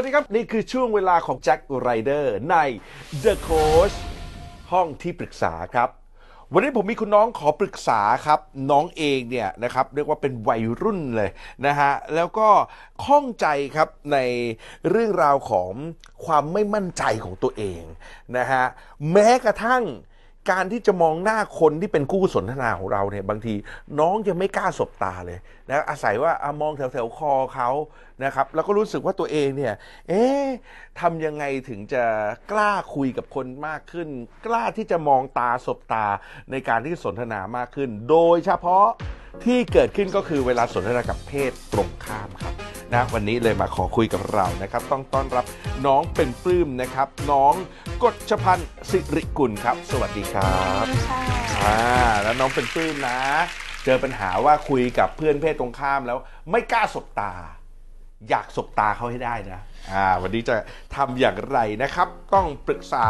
สวัสดีครับ นี่คือช่วงเวลาของแจ็คไรเดอร์ใน The Coach ห้องที่ปรึกษาครับ วันนี้ผมมีคุณน้องขอปรึกษาครับ น้องเองเนี่ยนะครับเรียกว่าเป็นวัยรุ่นเลยนะฮะ แล้วก็ข้องใจครับในเรื่องราวของความไม่มั่นใจของตัวเองนะฮะ แม้กระทั่ง การที่จะมองหน้าคนที่เป็นคู่สนทนาของเราเนี่ยบางทีน้องยังไม่กล้าสบตาเลยนะอาศัยว่าอมองแถวแถวๆคอเขานะครับแล้วก็รู้สึกว่าตัวเองเนี่ยเอ๊ะทำยังไงถึงจะกล้าคุยกับคนมากขึ้น กล้าที่จะมองตาสบตาในการที่สนทนามากขึ้น โดยเฉพาะที่เกิดขึ้นก็คือเวลาสนทนากับเพศตรงข้ามครับ นะวันนี้เลยมาขอคุยกับเรานะครับต้องต้อนรับน้องเป็นปลื้มนะครับ น้องกฎชพันธ์สิริกุลครับ สวัสดีครับอ่าแล้วน้องเป็นปลื้มนะ เจอปัญหาว่าคุยกับเพื่อนเพศตรงข้ามแล้วไม่กล้าสบตา อยากสบตาเขาให้ได้นะอ่าวันนี้จะทำอย่างไรนะครับ ต้องปรึกษา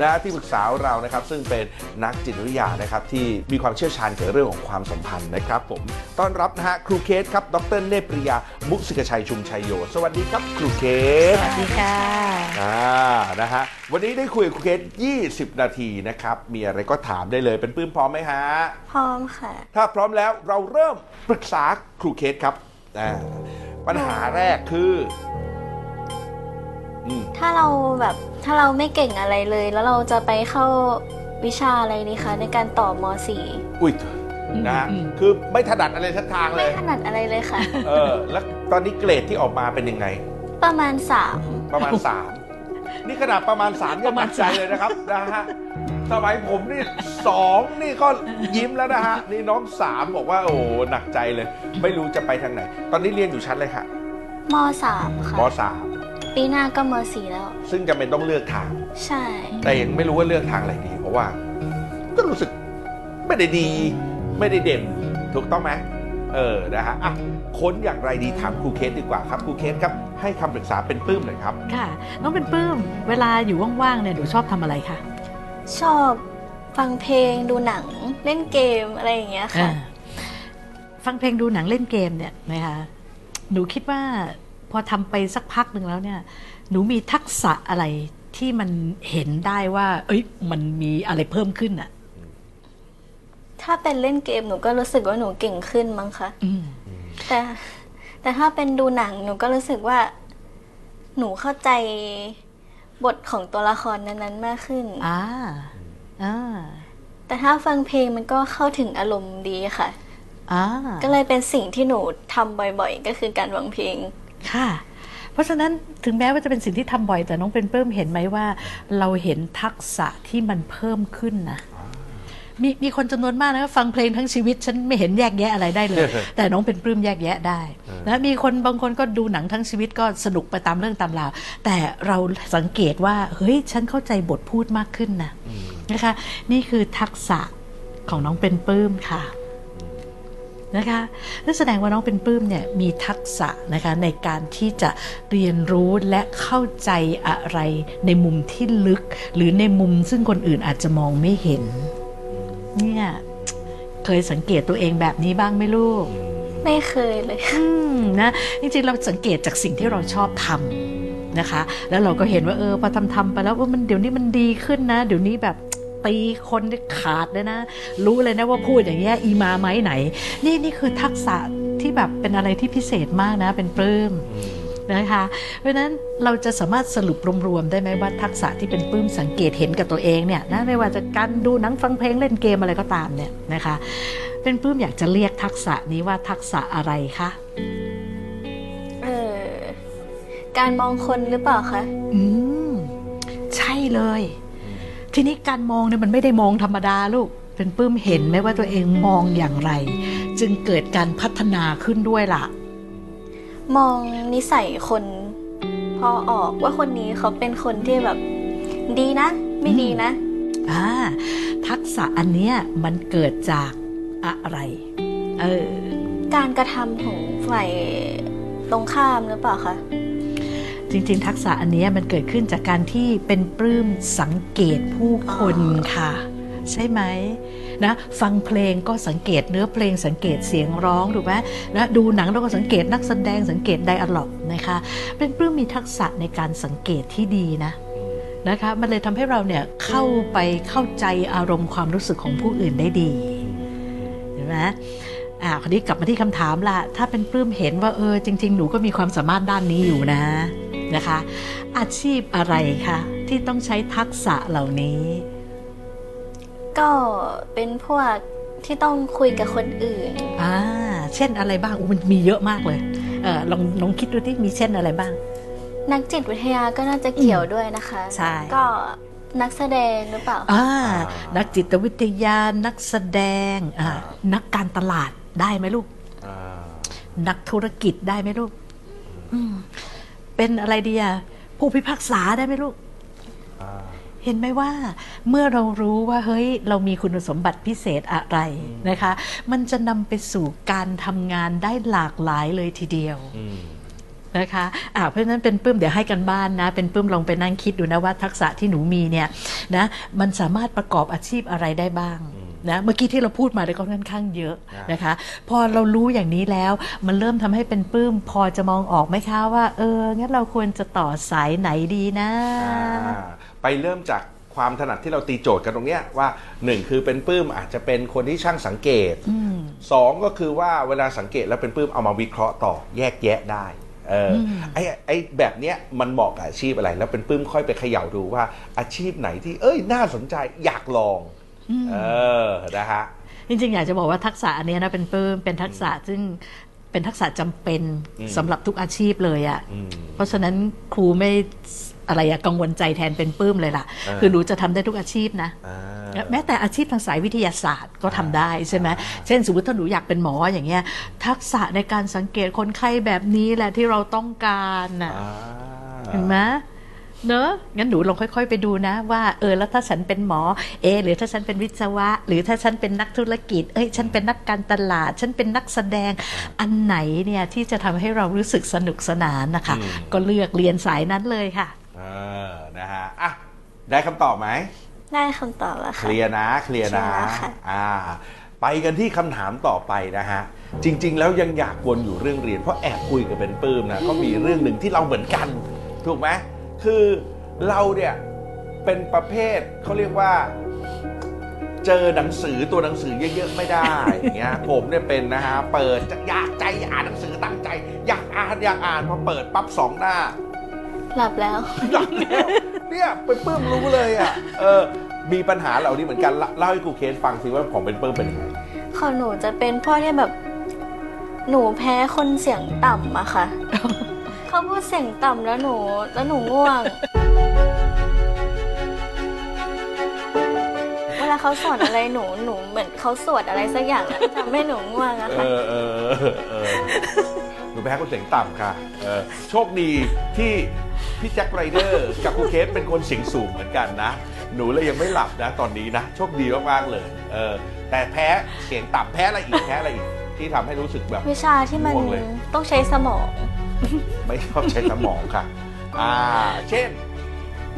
นะที่ปรึกษาเรานะครับ ซึ่งเป็นนักจิตวิทยานะครับ ที่มีความเชี่ยวชาญเกี่ยวกับเรื่องของความสัมพันธ์นะครับ ผมต้อนรับนะฮะครูเคสครับ ดรเนปริยา มุกสิกชัยชุมชัยโย สวัสดีครับครูเคสสวัสดีค่ะอ่านะฮะวันนี้ได้คุยกับครูเคส 20 นาทีนะครับ มีอะไรก็ถามได้เลยเป็นปื้มพร้อมไหมฮะพร้อมค่ะ ถ้าพร้อมแล้วเราเริ่มปรึกษาครูเคสครับอ่า ปัญหาแรกคืออืมถ้าเราแบบถ้าเราไม่เก่งอะไรเลย แล้วเราจะไปเข้าวิชาอะไรดีคะในการต่อมอุ้ยนะฮะอืมคือไม่ถนัดอะไรทักทาง .4 เลไม่ย ถนัดอะไรเลยค่ะ เออ แล้วตอนนี้เกรดที่ออกมาเป็นยังไง ประมาณประมาณ3นี่ขนาดประมาณ3ยังหนักใจเลยนะครับนะฮะ สมัยผมนี่สองนี่ก็ยิ้มแล้วนะฮะ นี่น้องสามบอกว่า โอ้โหหนักใจเลย ไม่รู้จะไปทางไหน ตอนนี้เรียนอยู่ชั้นเลยค่ะ3ม .3 ค่ะมสามปีหน้าก็ม .4 แล้ว ซึ่งจำเป็นต้องเลือกทาง ใช่ แต่ยังไม่รู้ว่าเลือกทางอะไรดี เพราะว่า ก็รู้สึกไม่ได้ดี ไม่ได้เด่น ถูกต้องไหมเออ นะฮะอะค้นอย่างไรดีถามครูเคสดีกว่าครับครูเคสครับ ให้คำปรึกษาเป็นปลื้มหน่อยครับ ค่ะ น้องเป็นปลื้ม เวลาอยู่ว่างๆเนี่ยหนูชอบทำอะไรคะ ชอบฟังเพลงดูหนังเล่นเกมอะไรอย่างเงี้ยค่ะอ่าฟังเพลงดูหนังเล่นเกมเนี่ยนะคะหนูคิดว่าพอทำไปสักพักหนึ่งแล้วเนี่ย หนูมีทักษะอะไรที่มันเห็นได้ว่า เอ้ย มันมีอะไรเพิ่มขึ้นอะถ้าเป็นเล่นเกมหนูก็รู้สึกว่าหนูเก่งขึ้นมั้งคะอืมแต่แต่ถ้าเป็นดูหนังหนูก็รู้สึกว่า หนูเข้าใจ บทของตัวละครนั้นๆมากขึ้น อ่าอ่าแต่ถ้าฟังเพลงมันก็เข้าถึงอารมณ์ดีค่ะ อ่า ก็เลยเป็นสิ่งที่หนูทำบ่อยๆ ก็คือการฟังเพลง ค่ะ เพราะฉะนั้นถึงแม้ว่าจะเป็นสิ่งที่ทำบ่อย แต่น้องเป็นปลื้มเห็นไหมว่า เราเห็นทักษะที่มันเพิ่มขึ้นนะ มีมีคนจำนวนมากนะฟังเพลงทั้งชีวิต ฉันไม่เห็นแยกแยะอะไรได้เลย แต่น้องเป็นปลื้มแยกแยะได้นะมีคนบางคนก็ดูหนังทั้งชีวิตก็สนุกไปตามเรื่องตามราวแต่เราสังเกตว่าเฮ้ยฉันเข้าใจบทพูดมากขึ้นนะนะคะ นี่คือทักษะของน้องเป็นปลื้มค่ะนะคะนั่นแสดงว่าน้องเป็นปลื้มเนี่ยมีทักษะนะคะในการที่จะเรียนรู้และเข้าใจอะไรในมุมที่ลึก หรือในมุมซึ่งคนอื่นอาจจะมองไม่เห็น เนี่ยเคยสังเกตตัวเองแบบนี้บ้างไหมลูก ไม่เคยเลยอืมนะจริงๆเราสังเกตจากสิ่งที่เราชอบทำนะคะ แล้วเราก็เห็นว่าเออพอทำทำไปแล้วว่ามันเดี๋ยวนี้มันดีขึ้นนะ เดี๋ยวนี้แบบตีคนได้ขาดเลยนะ รู้เลยนะว่าพูดอย่างเงี้ยอีมาไหมไหน นี่นี่คือทักษะที่แบบเป็นอะไรที่พิเศษมากนะ เป็นปลื้ม นะคะ เพราะฉะนั้นเราจะสามารถสรุปรวมๆได้ไหมว่าทักษะที่เป็นปลื้มสังเกตเห็นกับตัวเองเนี่ยนะไม่ว่าจะการดูหนังฟังเพลงเล่นเกมอะไรก็ตามเนี่ยนะคะ เป็นปลื้มอยากจะเรียกทักษะนี้ว่าทักษะอะไรคะเออการมองคนหรือเปล่าคะอืมใช่เลย ทีนี้การมองเนี่ยมันไม่ได้มองธรรมดาลูกเป็นปลื้มเห็นไหมว่าตัวเองมองอย่างไร จึงเกิดการพัฒนาขึ้นด้วยล่ะ มองนิสัยคน พอออกว่าคนนี้เขาเป็นคนที่แบบ ดีนะ ไม่ดีนะอ่าทักษะอันเนี้ยมันเกิดจากอะไรเออการกระทำของฝ่ายตรงข้ามหรือเปล่าคะจริงๆ ทักษะอันเนี้ยมันเกิดขึ้นจากการที่เป็นปลื้มสังเกตผู้คนค่ะ ใช่ไหมนะฟังเพลงก็สังเกตเนื้อเพลงสังเกตเสียงร้องถูกไหมนะดูหนังเราก็สังเกตนักแสดงสังเกตไดอะล็อกนะคะ เป็นปลื้มมีทักษะในการสังเกตที่ดีนะนะคะมันเลยทำให้เราเนี่ยเข้าไปเข้าใจอารมณ์ความรู้สึกของผู้อื่นได้ดีเห็นไหมอ่าคราวนี้กลับมาที่คำถามละถ้าเป็นปลื้มเห็นว่าเออจริง ๆ หนูก็มีความสามารถด้านนี้อยู่นะนะคะ อาชีพอะไรคะที่ต้องใช้ทักษะเหล่านี้ ก็เป็นพวกที่ต้องคุยกับคนอื่น อ่า เช่นอะไรบ้างอุ๊ยมันมีเยอะมากเลยเออลองลองคิดดูที่มีเช่นอะไรบ้าง นักจิตวิทยาก็น่าจะเกี่ยวด้วยนะคะ ใช่ ก็นักแสดงหรือเปล่าอ่า นักจิตวิทยา นักแสดงอ่านักการตลาดได้ไหมลูกอ่านักธุรกิจได้ไหมลูกอืมเป็นอะไรดีอะผู้พิพากษาได้ไหมลูกอ่า เห็นไหมว่าเมื่อเรารู้ว่าเฮ้ยเรามีคุณสมบัติพิเศษอะไรนะคะ มันจะนำไปสู่การทำงานได้หลากหลายเลยทีเดียวอืมนะคะอ่าเพราะฉะนั้นเป็นปื้มเดี๋ยวให้กันบ้านนะ เป็นปื้มลองไปนั่งคิดดูนะว่าทักษะที่หนูมีเนี่ยนะมันสามารถประกอบอาชีพอะไรได้บ้างนะเมื่อกี้ที่เราพูดมาเนี่ยก็ค่อนข้างเยอะอ่านนะคะ พอเรารู้อย่างนี้แล้ว มันเริ่มทำให้เป็นปื้ม พอจะมองออกไหมคะว่า เอองั้นเราควรจะต่อสายไหนดีนะอ่า ไปเริ่มจากความถนัดที่เราตีโจทย์กันตรงเนี้ยว่าหนึ่งคือเป็นปื้มอาจจะเป็นคนที่ช่างสังเกตสองก็คือว่าเวลาสังเกตแล้วเป็นปื้มเอามาวิเคราะห์ต่อแยกแยะได้เอออไอ้ไอ้แบบเนี้ยมันเหมาะกับอาชีพอะไร แล้วเป็นปื้มค่อยไปเขย่าดูว่าอาชีพไหนที่เอ้ยน่าสนใจอยากลองเออนะฮะจริงๆ อยากจะบอกว่าทักษะอันเนี้ยนะเป็นปื้มเป็นทักษะซึ่งเป็นทักษะจำเป็นอืมสำหรับทุกอาชีพเลยอะ่ะอืมเพราะฉะนั้นครูไม่ อะไรอะกังวลใจแทนเป็นปื้มเลยล่ะอ่าคือหนูจะทำได้ทุกอาชีพนะอ่าแม้แต่อาชีพทางสายวิทยาศาสตร์ก็ทำได้ใช่ไหมเช่นสมมติถ้าหนูอยากเป็นหมออย่างเงี้ยทักษะในการสังเกตคนไข้แบบนี้แหละที่เราต้องการน่ะอ่าเห็นไหมเนอะงั้นหนูลองค่อย ๆ ไปดูนะ ว่าเออแล้วถ้าฉันเป็นหมอเอะหรือถ้าฉันเป็นวิศวะ หรือถ้าฉันเป็นนักธุรกิจ เอ้ยฉันเป็นนักการตลาด ฉันเป็นนักแสดงอันไหนเนี่ยที่จะทำให้เรารู้สึกสนุกสนานนะคะ ก็เลือกเรียนสายนั้นเลยค่ะ เออนะฮะอะได้คำตอบไหม ได้คำตอบแล้วเคค่ะ ลียร์นะเคลียร์นะ เคลียร์แล้วค่ะ อ่า ไปกันที่คำถามต่อไปนะฮะ จริง ๆ แล้วยังอยากวนอยู่เรื่องเรียน เพราะแอบคุยกับเป็นปื้มนะ ก็มีเรื่องหนึ่งที่เราเหมือนกัน ถูกไหมคือเราเนี่ย เป็นประเภทเขาเรียกว่า เจอหนังสือตัวหนังสือเยอะๆไม่ได้อย่างเงี้ย ผมเนี่ยเป็นนะฮะ เปิดจะอยากใจอ่านหนังสือตั้งใจ อยากอ่านอยากอ่านพอเปิดปั๊บสองหน้า หลับแล้ว หลับแล้วเนี่ยเป็นปื้มรู้เลยอะเออมีปัญหาเหล่านี้เหมือนกันเล่าเล่าให้กูเคสฟังสิว่าของเป็นปื้มเป็นยังไงของหนูจะเป็นพวกที่แบบ หนูแพ้คนเสียงต่ำอะค่ะเขาพูดเสียงต่ำแล้วหนูแล้วหนูง่วงเวลาเขาสอนอะไรหนูหนูเหมือนเขาสวดอะไรสักอย่างอะทำให้หนูง่วงอะเอค่ะ อเออเออเออหนูแพ้คนเสียงต่ำค่ะเออโชคดีที่พี่แจ็คไรเดอร์กับครูเคสเป็นคนเสียงสูงเหมือนกันนะ หนูเลยยังไม่หลับนะตอนนี้นะ โชคดีมากๆเลยเออแต่แพ้เสียงต่ำแพ้อะไรอีกแพ้อะไรอีกที่ทำให้รู้สึกแบบ วิชาที่มันง่วงเลย ต้องใช้สมอง ไม่ชอบใช้สมองค่ะ อ่า เช่น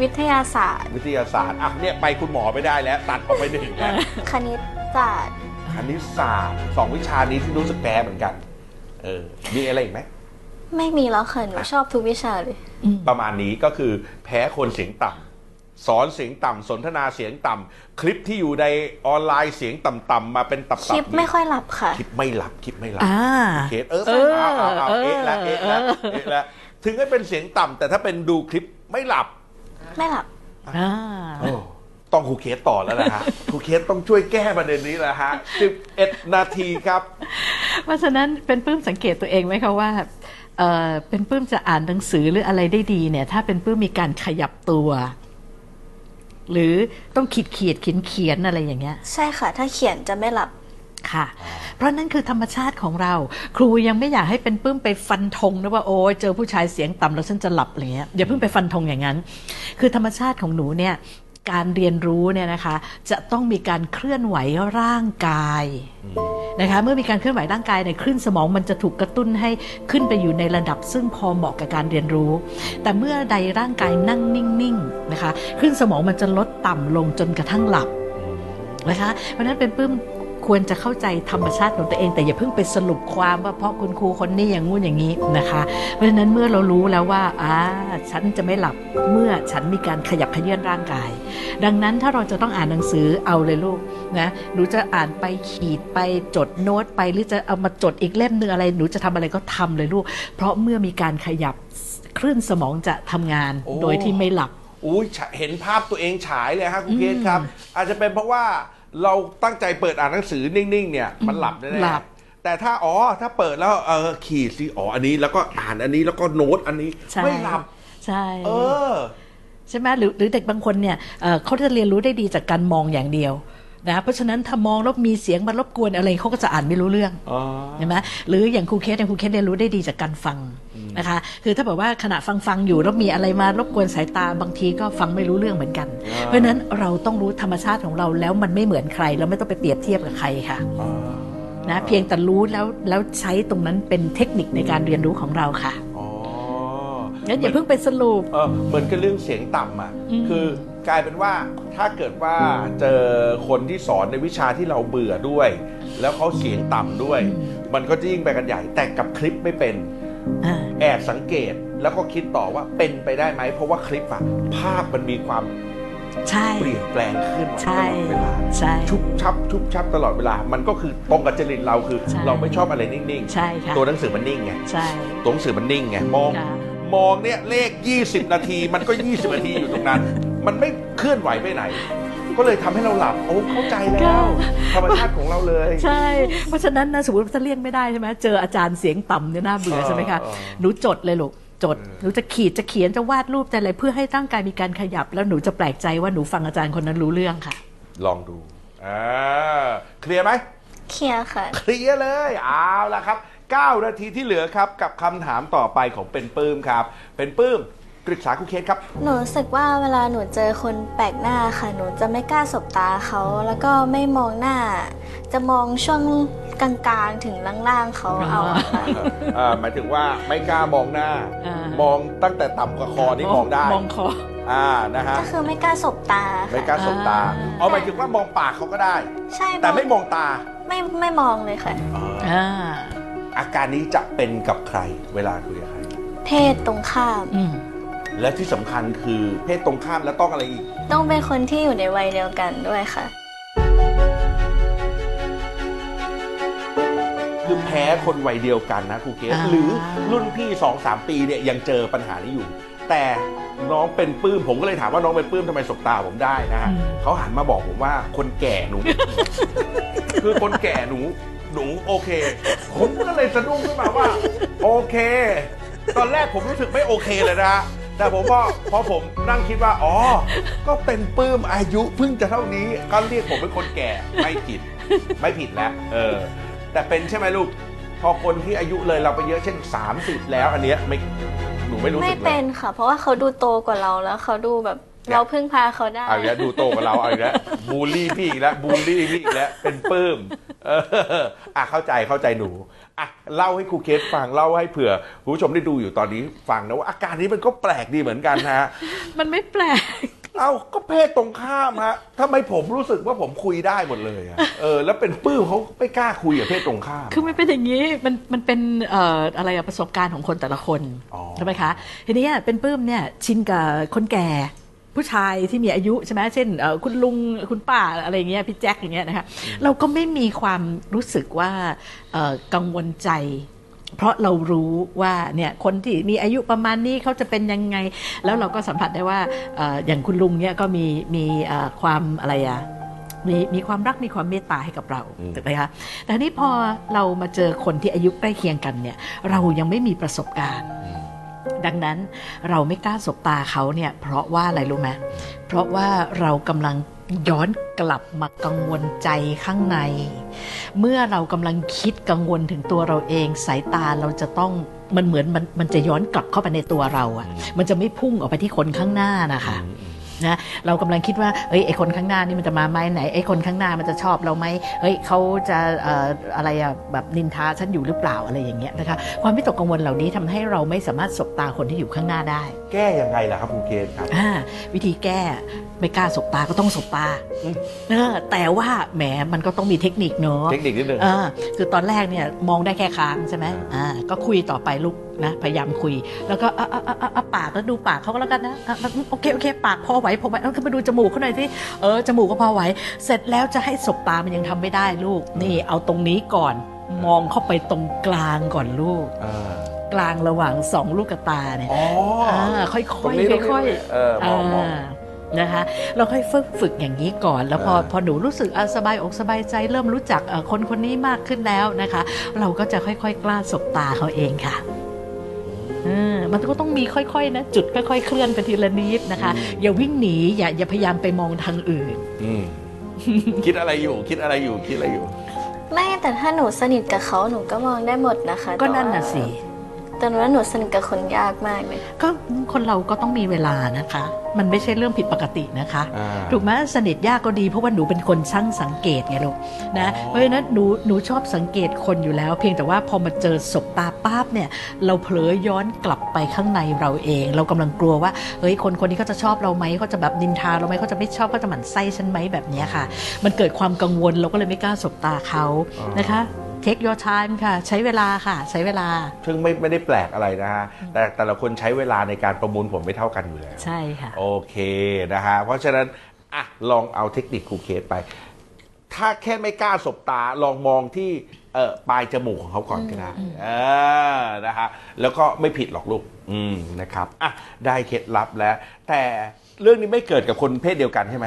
วิทยาศาสตร์ วิทยาศาสตร์อะเนี่ยไปคุณหมอไม่ได้แล้ว ตัดออกไปหนึ่งแล้วคณิตศาสตร์ คณิตศาสตร์สองวิชานี้ที่รู้สึกแพ้เหมือนกัน เออมีอะไรอีกไหมไม่มีแล้วค่ะหนูชอบทุกวิชาเลย ประมาณนี้ก็คือแพ้คนเสียงต่ำสอนเสียงต่ำสนทนาเสียงต่ำคลิปที่อยู่ในออนไลน์เสียงต่ำๆมาเป็นตับๆคลิปไม่ค่อยหลับค่ะ คลิปไม่หลับคลิปไม่หลับอ่าเคสเออเออเอาเอาเอาเออเอ๊ะละเอ๊ะละเออเอ๊ะละถึงให้เป็นเสียงต่ำแต่ถ้าเป็นดูคลิปไม่หลับ ไม่หลับอ่าโอ้ ต้องครูเคสต่อแล้วนะฮะ ครูเคสต้องช่วยแก้ประเด็นนี้แล้วฮะ11 นาทีครับ เพราะฉะนั้นเป็นปลื้มสังเกตตัวเองไหมคะว่าเอ่อเป็นปลื้มจะอ่านหนังสือหรืออะไรได้ดีเนี่ย ถ้าเป็นปลื้มมีการขยับตัว หรือต้องขีดเขียดเขียนเขียนอะไรอย่างเงี้ย ใช่ค่ะ ถ้าเขียนจะไม่หลับค่ะ เพราะนั่นคือธรรมชาติของเรา ครูยังไม่อยากให้เป็นปลื้มไปฟันธงนะว่าโอ้ยเจอผู้ชายเสียงต่ำแล้วฉันจะหลับอะไรเงี้ยอย่าเพิ่งไปฟันธงอย่างนั้น คือธรรมชาติของหนูเนี่ย การเรียนรู้เนี่ยนะคะจะต้องมีการเคลื่อนไหวร่างกายนะคะเมื่อมีการเคลื่อนไหวร่างกายในยคลื่นสมองมันจะถูกกระตุ้นให้ขึ้นไปอยู่ในระดับ ซึ่งพอเหมาะกับการเรียนรู้ แต่เมื่อใดร่างกายนั่งนิ่งๆนะคะคลื่นสมองมันจะลดต่ำลงจนกระทั่งหลับนะคะเพราะฉะนั้นเป็นปลื้ม ควรจะเข้าใจธรรมชาติของตัวเอง แต่อย่าเพิ่งไปสรุปความว่าเพราะคุณครูคนนี้อย่างงู้นอย่างนี้นะคะ เพราะฉะนั้นเมื่อเรารู้แล้วว่าอ่าฉันจะไม่หลับเมื่อฉันมีการขยับเขยื่อนร่างกาย ดังนั้นถ้าเราจะต้องอ่านหนังสือเอาเลยลูกนะหนูจะอ่านไปขีดไปจดโน้ตไปหรือจะเอามาจดอีกเล่มหนึงอะไรหนูจะทำอะไรก็ทำเลยลูก เพราะเมื่อมีการขยับคลื่นสมองจะทำงานโอ้โดยที่ไม่หลับอุ้ยฉะเห็นภาพตัวเองฉายเลยฮะคุณเกศครับ อาจจะเป็นเพราะว่า เราตั้งใจเปิดอ่านหนังสือนิ่งๆ เนี่ย มันหลับแน่ๆหลับแต่ถ้าอ๋อถ้าเปิดแล้วเออขีดสิอ๋ออันนี้แล้วก็อ่านอันนี้แล้วก็โน้ตอันนี้ใช่ไม่หลับ ใช่ เออ ใช่ไหมหรือหรือเด็กบางคนเนี่ยเอ่อเขาจะเรียนรู้ได้ดีจากการมองอย่างเดียวนะเพราะฉะนั้นถ้ามองแล้วมีเสียงมารบกวนอะไรเขาก็จะอ่านไม่รู้เรื่องอ๋อ ใช่ไหมหรืออย่างครูเคสเนี่ยครูเคสเรียนรู้ได้ดีจากการฟัง นะคะ คือถ้าแบบว่าขณะฟังฟังๆอยู่แล้วมีอะไรมารบกวนสายตาบางทีก็ฟังไม่รู้เรื่องเหมือนกันอ่าเพราะฉะนั้นเราต้องรู้ธรรมชาติของเราแล้วมันไม่เหมือนใครเราไม่ต้องไปเปรียบเทียบกับใครค่ะอ๋อนะเพียงแต่รู้แล้วแล้วใช้ตรงนั้นเป็นเทคนิคในการเรียนรู้ของเราค่ะอ๋องั้นอย่าเพิ่งไปสรุปเออเหมือนกับเรื่องเสียงต่ำอะอืมคือกลายเป็นว่าถ้าเกิดว่าเจอคนที่สอนในวิชาที่เราเบื่อด้วย แล้วเขาเสียงต่ำด้วย มันก็จะยิ่งไปกันใหญ่แต่กับคลิปไม่เป็นอ่า แอบสังเกตแล้วก็คิดต่อว่าเป็นไปได้ไหม เพราะว่าคลิปอะภาพมันมีความใช่เปลี่ยนแปลงขึ้นตใช่ลอดเวลาใช่ชุบชับชุบชับตลอดเวลา มันก็คือตรงกับจริตเราคือใช่เราไม่ชอบอะไรนิ่งใช่ค่ะตัวหนังสือมันนิ่งไงใช่ตัวหนังสือมันนิ่งไงมองค่ะมองเนี่ยเลข 20 นาที มันก็ 20 นาทีอยู่ตรงนั้น มันไม่เคลื่อนไหวไปไหน ก็เลยทำให้เราหลับ โอ้เข้าใจแล้วธรรมชาติของเราเลย ใช่ เพราะฉะนั้นนะสมมติว่าถ้าเลี่ยงไม่ได้ใช่ไหมเจออาจารย์เสียงต่ำเนี่ยน่าเบื่อเออใช่ไหมคะเออหนูจดเลยลูกจดหนูจะขีดจะเขียนจะวาดรูปจะอะไรเพื่อให้ร่างกายมีการขยับ แล้วหนูจะแปลกใจว่าหนูฟังอาจารย์คนนั้นรู้เรื่องค่ะ ลองดูอ่าเคลียร์ไหมเคลียร์ค่ะเคลียร์เลยเอาละครับ 9 นาทีที่เหลือครับ กับคำถามต่อไปของเป็นปื้มครับ เป็นปื้ม ปรึกษาครูเคสครับ หนูรู้สึกว่าเวลาหนูเจอคนแปลกหน้าค่ะ หนูจะไม่กล้าสบตาเขา แล้วก็ไม่มองหน้า จะมองช่วงกลางๆถึงล่างๆเขาเอาอะค่ะอ่าหมายถึงว่าไม่กล้ามองหน้า อ่ามองตั้งแต่ต่ำกว่าคอนี่มองได้มองคอ อ่านะฮะก็คือไม่กล้าสบตาไม่ค่ะกล้าสบตาอ่า เอาหมายถึงว่ามองปากเขาก็ได้ ใช่แต่ไม่มองตาไม่ไม่มองเลยค่ะ อ่าอาการนี้จะเป็นกับใครเวลาคุยกับใคร เพศตรงข้าม อืม และที่สำคัญคือเพศตรงข้ามแล้วต้องอะไรอีก ต้องเป็นคนที่อยู่ในวัยเดียวกันด้วยค่ะ คือแพ้คนวัยเดียวกันนะครูเกสอ่า หรือรุ่นพี่สองสามปีเนี่ยยังเจอปัญหานี้อยู่ แต่น้องเป็นปื้มผมก็เลยถามว่าน้องเป็นปื้มทำไมสบตาผมได้นะฮะเขาหันมาบอกผมว่าคนแก่หนู คือคนแก่หนูหนูโอเค ผมก็เลยสะดุ้งขึ้นมาว่า โอเค ตอนแรกผมรู้สึกไม่โอเคเลยนะ แต่ผมก็พอผมนั่งคิดว่า อ๋อ ก็เป็นปื้มอายุเพิ่งจะเท่านี้ ก็เรียกผมเป็นคนแก่ไม่ผิด ไม่ผิดแล้ว เออ แต่เป็นใช่ไหมลูก พอคนที่อายุเลยเราไปเยอะเช่น 30 แล้ว อันเนี้ยไม่หนูไม่รู้ไม่สึกเลเป็ยนค่ะ เพราะว่าเขาดูโตกว่าเราแล้วเขาดูแบบเนี่ยเราพึ่งพาเขาได้ เอาอีกแล้วดูโตกว่าเราเอาอีกแล้วบูลลี่พี่อีกแล้วบูลลี่พี่อีกแล้วเป็นปื้ม เอออะเข้าใจเข้าใจหนูอะเล่าให้ครูเคสฟังเล่าให้เผื่อคุณผู้ชมได้ดูอยู่ตอนนี้ฟังนะว่าอาการนี้มันก็แปลกดีเหมือนกันนะฮะ มันไม่แปลก เอ้าก็เพศตรงข้ามฮะทำไมผมรู้สึกว่าผมคุยได้หมดเลยอะเออ แล้วเป็นปื้มเขาไม่กล้าคุยกับเพศตรงข้าม คือมันเป็นอย่างนี้มันมันเป็นเอ่ออะไรอะประสบการณ์ของคนแต่ละคนอ๋อ ใช่ไหมคะทีนี้เป็นปื้มเนี่ยชินกับคนแก่ ผู้ชายที่มีอายุใช่ไหมเช่นเอ่อคุณลุงคุณป้าอะไรเงี้ยพี่แจ็คอย่างเงี้ยนะคะเราก็ไม่มีความรู้สึกว่าเอ่อกังวลใจ เพราะเรารู้ว่าเนี่ยคนที่มีอายุประมาณนี้เขาจะเป็นยังไง แล้วเราก็สัมผัสได้ว่าเอ่ออย่างคุณลุงเนี่ยก็มีมีเอ่อความอะไรอะมีมีความรักมีความเมตตาให้กับเราอืมถูกไหมคะแต่ทีนี้พอเรามาเจอคนที่อายุใกล้เคียงกันเนี่ยเรายังไม่มีประสบการณ์ ดังนั้นเราไม่กล้าสบตาเขาเนี่ยเพราะว่าอะไรรู้ไหมเพราะว่าเรากำลังย้อนกลับมากังวลใจข้างใน เมื่อเรากำลังคิดกังวลถึงตัวเราเองสายตาเราจะต้องมันเหมือนมันมันจะย้อนกลับเข้าไปในตัวเราอะ่ะ มันจะไม่พุ่งออกไปที่คนข้างหน้านะคะ นะเรากำลังคิดว่าเอ้ยไอคนข้างหน้านี่มันจะมาไหมไหนไอคนข้างหน้ามันจะชอบเราไหมเฮ้ยเขาจะเอ่ออะไรอะแบบนินทาฉันอยู่หรือเปล่าอะไรอย่างเงี้ยนะคะความวิตกกังวลเหล่านี้ทำให้เราไม่สามารถสบตาคนที่อยู่ข้างหน้าได้ แก้ยังไงล่ะครับครูเคสครับอ่าวิธีแก้ ไม่กล้าสบตาก็ต้องสบตาอืมเออแต่ว่าแหมมันก็ต้องมีเทคนิคเนอะเทคนิคนิดนึงอ่าคือตอนแรกเนี่ยมองได้แค่ค้างใช่ไหมอ่าก็คุยต่อไปลูกนะพยายามคุย แล้วก็อะอะอะอะอะปากแล้วดูปากเขาก็แล้วกันนะอะอะโอเคโอเค ปากพอไหวพอไหวเอาขึ้นมาดูจมูกเขาหน่อยสิเออจมูกก็พอไหว เสร็จแล้วจะให้สบตามันยังทำไม่ได้ลูก นี่เอาตรงนี้ก่อน มองเข้าไปตรงกลางก่อนลูกอ่ากลางระหว่างสองลูกตาเนี่ยอ๋อออ่าค่อยตรงนี้ๆค่อยเออมองมองา นะคะ เราค่อยฝึกฝึกอย่างนี้ก่อน แล้วพออ่าพอหนูรู้สึกอะสบายอกสบายใจ เริ่มรู้จักเอ่อคนคนนี้มากขึ้นแล้วนะคะ เราก็จะค่อยๆ กล้าสบตาเขาเองค่ะเออมันก็ต้องมีค่อยๆนะจุดค่อยๆ เคลื่อนไปทีละนิดนะคะ อย่าวิ่งหนีอย่าอย่าพยายามไปมองทางอื่นอืมคิดอะไรอยู่คิดอะไรอยู่คิดอะไรอยู่ ไม่แต่ถ้าหนูสนิทกับเขาหนูก็มองได้หมดนะคะ ก็แต่ว่านั่นน่ะสิ แต่หนูว่าหนูสนิทกับคนยากมากเลย ก็คนเราก็ต้องมีเวลานะคะ มันไม่ใช่เรื่องผิดปกตินะคะ อ่า ถูกไหมสนิทยากก็ดีเพราะว่าหนูเป็นคนช่างสังเกตไงลูกนะ อ๋อ เพราะฉะนั้นหนูหนูชอบสังเกตคนอยู่แล้ว เพียงแต่ว่าพอมาเจอศบตาปั๊บเนี่ย เราเผลอย้อนกลับไปข้างในเราเอง เรากำลังกลัวว่าเฮ้ยคนคนนี้เขาจะชอบเราไหมเขาจะแบบนินทาเราไหมเขาจะไม่ชอบเขาจะหมั่นไส้ฉันไหมแบบเนี้ยค่ะ มันเกิดความกังวลเราก็เลยไม่กล้าสบตาเขานะคะ take your time ค่ะ ใช้เวลาค่ะ ใช้เวลา ซึ่งไม่ไม่ได้แปลกอะไรนะฮะแต่แต่ละคนใช้เวลาในการประมวลผลไม่เท่ากันอยู่แล้ว ใช่ค่ะ โอเคนะฮะเพราะฉะนั้นอะลองเอาเทคนิคครูเคสไป ถ้าแค่ไม่กล้าสบตาลองมองที่เออปลายจมูกของเขาก่อนก็ได้เออนะฮะแล้วก็ไม่ผิดหรอกลูกอืมนะครับอะได้เคล็ดลับแล้ว แต่เรื่องนี้ไม่เกิดกับคนเพศเดียวกันใช่ไหม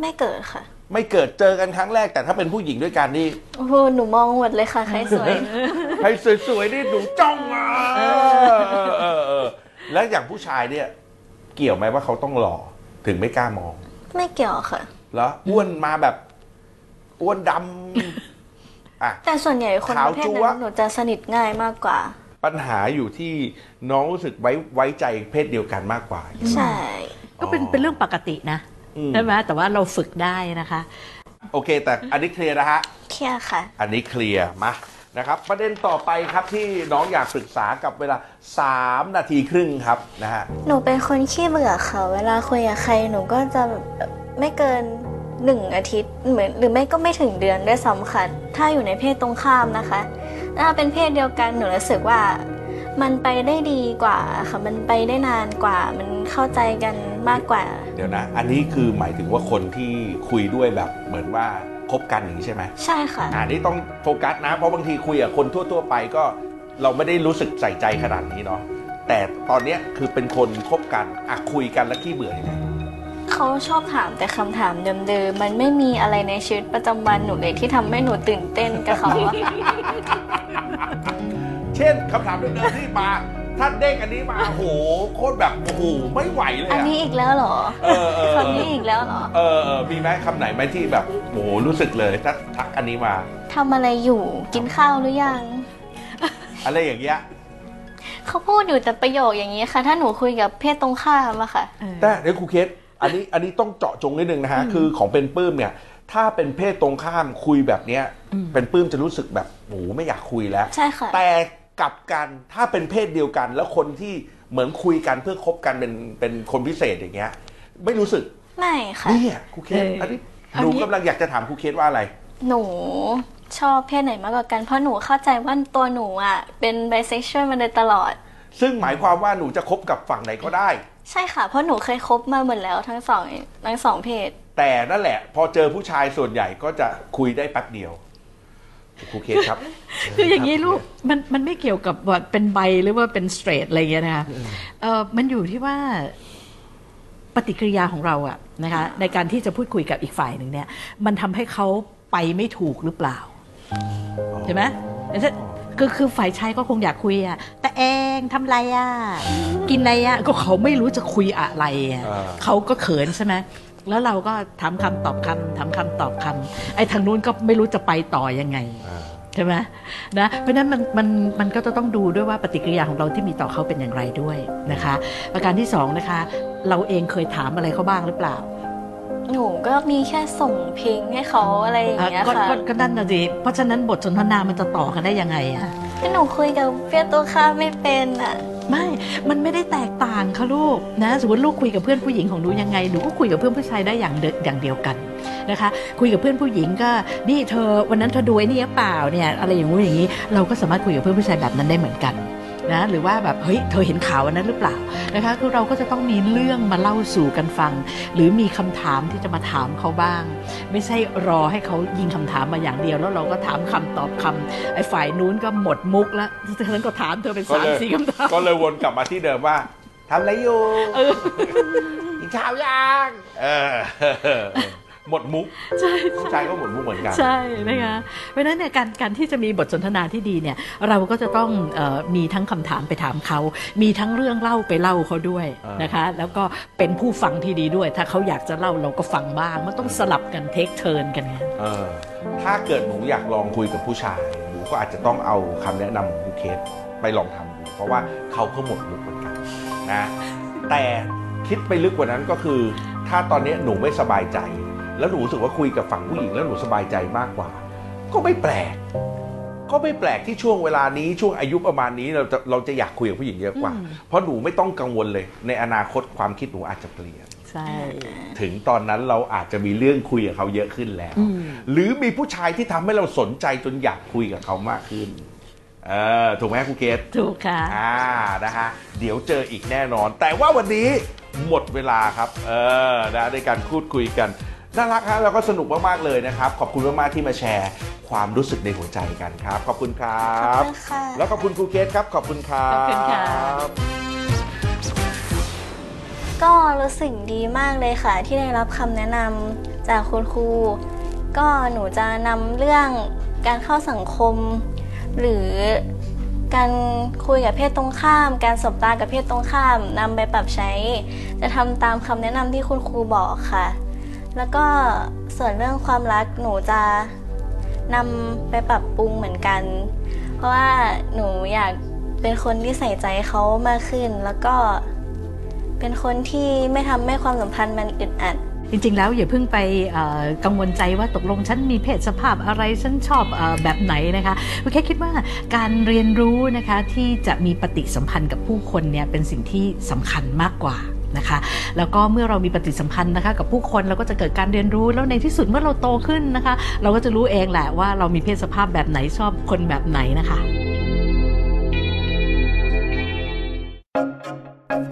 ไม่เกิดค่ะ ไม่เกิดเจอกันครั้งแรกแต่ถ้าเป็นผู้หญิงด้วยกันนี่โอ้โหหนูมองหมดเลยค่ะ ใครสวย ใครสวยๆนี่หนูจ้องอะเออเออเออเออแล้วอย่างผู้ชายเนี่ย เกี่ยวไหมว่าเขาต้องหล่อถึงไม่กล้ามองไม่เกี่ยวค่ะ แล้วอ้วนมาแบบ อ้วนดำอะ แต่ส่วนใหญ่คนขาวประเภทจั๊ว นั้นหนูจะสนิทง่ายมากกว่า ปัญหาอยู่ที่น้องรู้สึกไว้ไว้ใจเพศเดียวกันมากกว่า ใช่ ก็เป็นอ๋อเป็นเรื่องปกตินะอืม ใช่ไหมแต่ว่าเราฝึกได้นะคะ โอเค แต่อันนี้เคลียร์นะฮะ เครียดค่ะ อันนี้เคลียร์มานะครับ ประเด็นต่อไปครับที่น้องอยากปรึกษากับเวลา 3 นาทีครึ่งครับนะฮะหนูเป็นคนขี้เบื่อค่ะ เวลาคุยกับใครหนูก็จะแบบไม่เกินหนึ่งอาทิตย์เหมือนหรือไม่ก็ไม่ถึงเดือนด้วยซ้ำค่ะถ้าอยู่ในเพศตรงข้ามนะคะ ถ้าเป็นเพศเดียวกันหนูรู้สึกว่า มันไปได้ดีกว่าค่ะมันไปได้นานกว่า มันเข้าใจกันมากกว่า เดี๋ยวนะ อันนี้คือหมายถึงว่าคนที่คุยด้วยแบบเหมือนว่าคบกันอย่างนี้ใช่ไหมใช่ค่ะอ่านี่ต้องโฟกัสนะ เพราะบางทีคุยกับคนทั่ว ๆ ไปก็เราไม่ได้รู้สึกใส่ใจขนาดนี้เนาะแต่ตอนเนี้ยคือเป็นคนคบกันอะคุยกันแล้วขี้เบื่อยังไงเขาชอบถามแต่คำถามเดิมๆมันไม่มีอะไรในชีวิตประจำวันหนูเลยที่ทำให้หนูตื่นเต้นกับเขาอะค่ะเช่นคำถามเดิมๆที่มาท่านเด้งอันนี้มาโอ้โหโคตรแบบโอ้โหไม่ไหวเลยอันอะ นี้อีกแล้วเหรอเออเออคำนี้อีกแล้วเหรอเออเออมีไหมคำไหนไหมที่แบบโอ้โหรู้สึกเลยถ้าทักอันนี้มา ทำอะไรอยู่กินข้าวหรือยัง อะไรอย่างเงี้ย เขาพูดอยู่แต่ประโยคอย่างนี้ค่ะ ถ้าหนูคุยกับเพศตรงข้ามอะค่ะแต่เดี๋ยวครูเคสอันนี้อันนี้ต้องเจาะจงนิดนึงนะฮะ คือของเป็นปื้มเนี่ย ถ้าเป็นเพศตรงข้ามคุยแบบเนี้ยเป็นปื้มจะรู้สึกแบบโอ้โหไม่อยากคุยแล้ว ใช่ค่ะ แต่ กลับกันถ้าเป็นเพศเดียวกัน แล้วคนที่เหมือนคุยกันเพื่อคบกันเป็นเป็นคนพิเศษอย่างเงี้ย ไม่รู้สึกไม่ค่ะ เนี่ยครูเคสเอออัอันนี้อันหนูนี้กำลังอยากจะถามครูเคสว่าอะไร หนูชอบเพศไหนมากกว่ากัน เพราะหนูเข้าใจว่าตัวหนูอะเป็นไบเซ็กชวลมาโดยตลอด ซึ่งหมายความว่าหนูจะคบกับฝั่งไหนก็ได้ ใช่ค่ะ เพราะหนูเคยคบมาหมดแล้วทั้งสองทั้งสองเพศ แต่นั่นแหละ พอเจอผู้ชายส่วนใหญ่ก็จะคุยได้แป๊บเดียว ครูเคสครับ คืออย่างนี้ลูกมันมันไม่เกี่ยวกับว่าเป็นใบหรือว่าเป็นสเตรทอะไรเงี้ยนะคะเออมันอยู่ที่ว่าปฏิกิริยาของเราอะนะคะในการที่จะพูดคุยกับอีกฝ่ายหนึ่งเนี่ย มันทำให้เขาไปไม่ถูกหรือเปล่าใช่ไหมอย่างเช่นคือคือฝ่ายชายก็คงอยากคุยอะแต่เองทำไรอะกินอะไรอะก็เขาไม่รู้จะคุยอะไรอะอ่าเขาก็เขินใช่ไหม แล้วเราก็ถามคำตอบคำถามคำตอบคำไอ้ทางนู้นก็ไม่รู้จะไปต่อยังไงอ่าใช่ไหมนะเพราะฉะนั้นมันมันมันก็จะต้องดูด้วยว่าปฏิกิริยาของเราที่มีต่อเขาเป็นอย่างไรด้วยนะคะประการที่สองนะคะ เราเองเคยถามอะไรเขาบ้างหรือเปล่าหนูก็มีแค่ส่งเพลงให้เขาอะไรอย่างอะเงี้ยก็ค่ะก็ก็นั่นนะสิเพราะฉะนั้นบทสนทนามันจะต่อกันได้ยังไงอะ ก็หนูคุยกับเพื่อนตัวข้ามไม่เป็นอะไม่ มันไม่ได้แตกต่างค่ะลูกนะสมมติลูกคุยกับเพื่อนผู้หญิงของหนูยังไงหนูก็คุยกับเพื่อนผู้ชายได้อย่างเดอย่างเดียวกันนะคะ คุยกับเพื่อนผู้หญิงก็นี่เธอวันนั้นเธอดูไอ้นี่หรือเปล่าเนี่ยอะไรอย่างงู้นอย่างนี้เราก็สามารถคุยกับเพื่อนผู้ชายแบบนั้นได้เหมือนกัน นะหรือว่าแบบเฮ้ยเธอเห็นข่าวอันนั้นหรือเปล่านะคะคือเราก็จะต้องมีเรื่องมาเล่าสู่กันฟัง หรือมีคำถามที่จะมาถามเขาบ้าง ไม่ใช่รอให้เขายิงคำถามมาอย่างเดียว แล้วเราก็ถามคำตอบคำไอ้ฝ่ายนู้นก็หมดมุกแล้วฉะนั้นก็ถามเธอเป็นก็สามเลยสี่คำถามก็เลยวนกลับมาที่เดิมว่าทำอะไรอยู่เออกินข้าวยังเออ หมดมุกใช่ผู้ใช่ชายก็หมดมุกเหมือนกันใช่นะคะเพราะฉะนั้นเนี่ยการการที่จะมีบทสนทนาที่ดีเนี่ย เราก็จะต้องเออมีทั้งคำถามไปถามเขา มีทั้งเรื่องเล่าไปเล่าเขาด้วยอ่านนะคะ แล้วก็เป็นผู้ฟังที่ดีด้วย ถ้าเขาอยากจะเล่าเราก็ฟังบ้างมันต้องสลับกันเทคเทิร์นกันไงเออถ้าเกิดหนูอยากลองคุยกับผู้ชายหนูก็อาจจะต้องเอาคำแนะนำของครูเคสไปลองทำดูเพราะว่าเขาก็หมดมุกเหมือนกันนะแต่คิดไปลึกกว่านั้นก็คือ ถ้าตอนนี้หนูไม่สบายใจ แล้วหนูรู้สึกว่าคุยกับฝั่งผู้หญิงแล้วหนูสบายใจมากกว่า ก็ไม่แปลก ก็ไม่แปลกที่ช่วงเวลานี้ช่วงอายุประมาณนี้เราจะเราจะอยากคุยกับผู้หญิงเยอะกว่าอืมเพราะหนูไม่ต้องกังวลเลย ในอนาคตความคิดหนูอาจจะเปลี่ยนใช่ถึงตอนนั้นเราอาจจะมีเรื่องคุยกับเขาเยอะขึ้นแล้วอืมหรือมีผู้ชายที่ทำให้เราสนใจจนอยากคุยกับเขามากขึ้นเออถูกไหมครูเกตถูกค่ะอ่านะฮะเดี๋ยวเจออีกแน่นอน แต่ว่าวันนี้หมดเวลาครับ เออนะในการพูดคุยกัน น่ารักฮะแล้วก็สนุกมากๆเลยนะครับ ขอบคุณมากๆที่มาแชร์ความรู้สึกในหัวใจกันครับ ขอบคุณครัขอบบคุณค่ะ แล้วขอบคุณครูเกตครับ ขอบคุณครับขอบคุณครับก็รู้สึกดีมากเลยค่ะ ที่ได้รับคำแนะนำจากคุณครู ก็หนูจะนำเรื่องการเข้าสังคม หรือการคุยกับเพศตรงข้าม การสบตากับเพศตรงข้ามนำไปปรับใช้ จะทำตามคำแนะนำที่คุณครูบอกค่ะ แล้วก็ส่วนเรื่องความรักหนูจะนำไปปรับปรุงเหมือนกัน เพราะว่าหนูอยากเป็นคนที่ใส่ใจเขามากขึ้น แล้วก็เป็นคนที่ไม่ทำให้ความสัมพันธ์มันอึดอัดจริงๆ แล้วอย่าเพิ่งไปกังวลใจว่าตกลงฉันมีเพศสภาพอะไรฉันชอบอแบบไหนนะคะแค่คิดว่าการเรียนรู้นะคะที่จะมีปฏิสัมพันธ์กับผู้คนเนี่ยเป็นสิ่งที่สำคัญมากกว่า นะคะแล้วก็เมื่อเรามีปฏิสัมพันธ์นะคะกับผู้คนเราก็จะเกิดการเรียนรู้แล้วในที่สุดเมื่อเราโตขึ้นนะคะ เราก็จะรู้เองแหละว่าเรามีเพศสภาพแบบไหนชอบคนแบบไหนนะคะ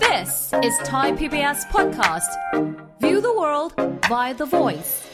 This is Thai PBS podcast. View the world via the voice.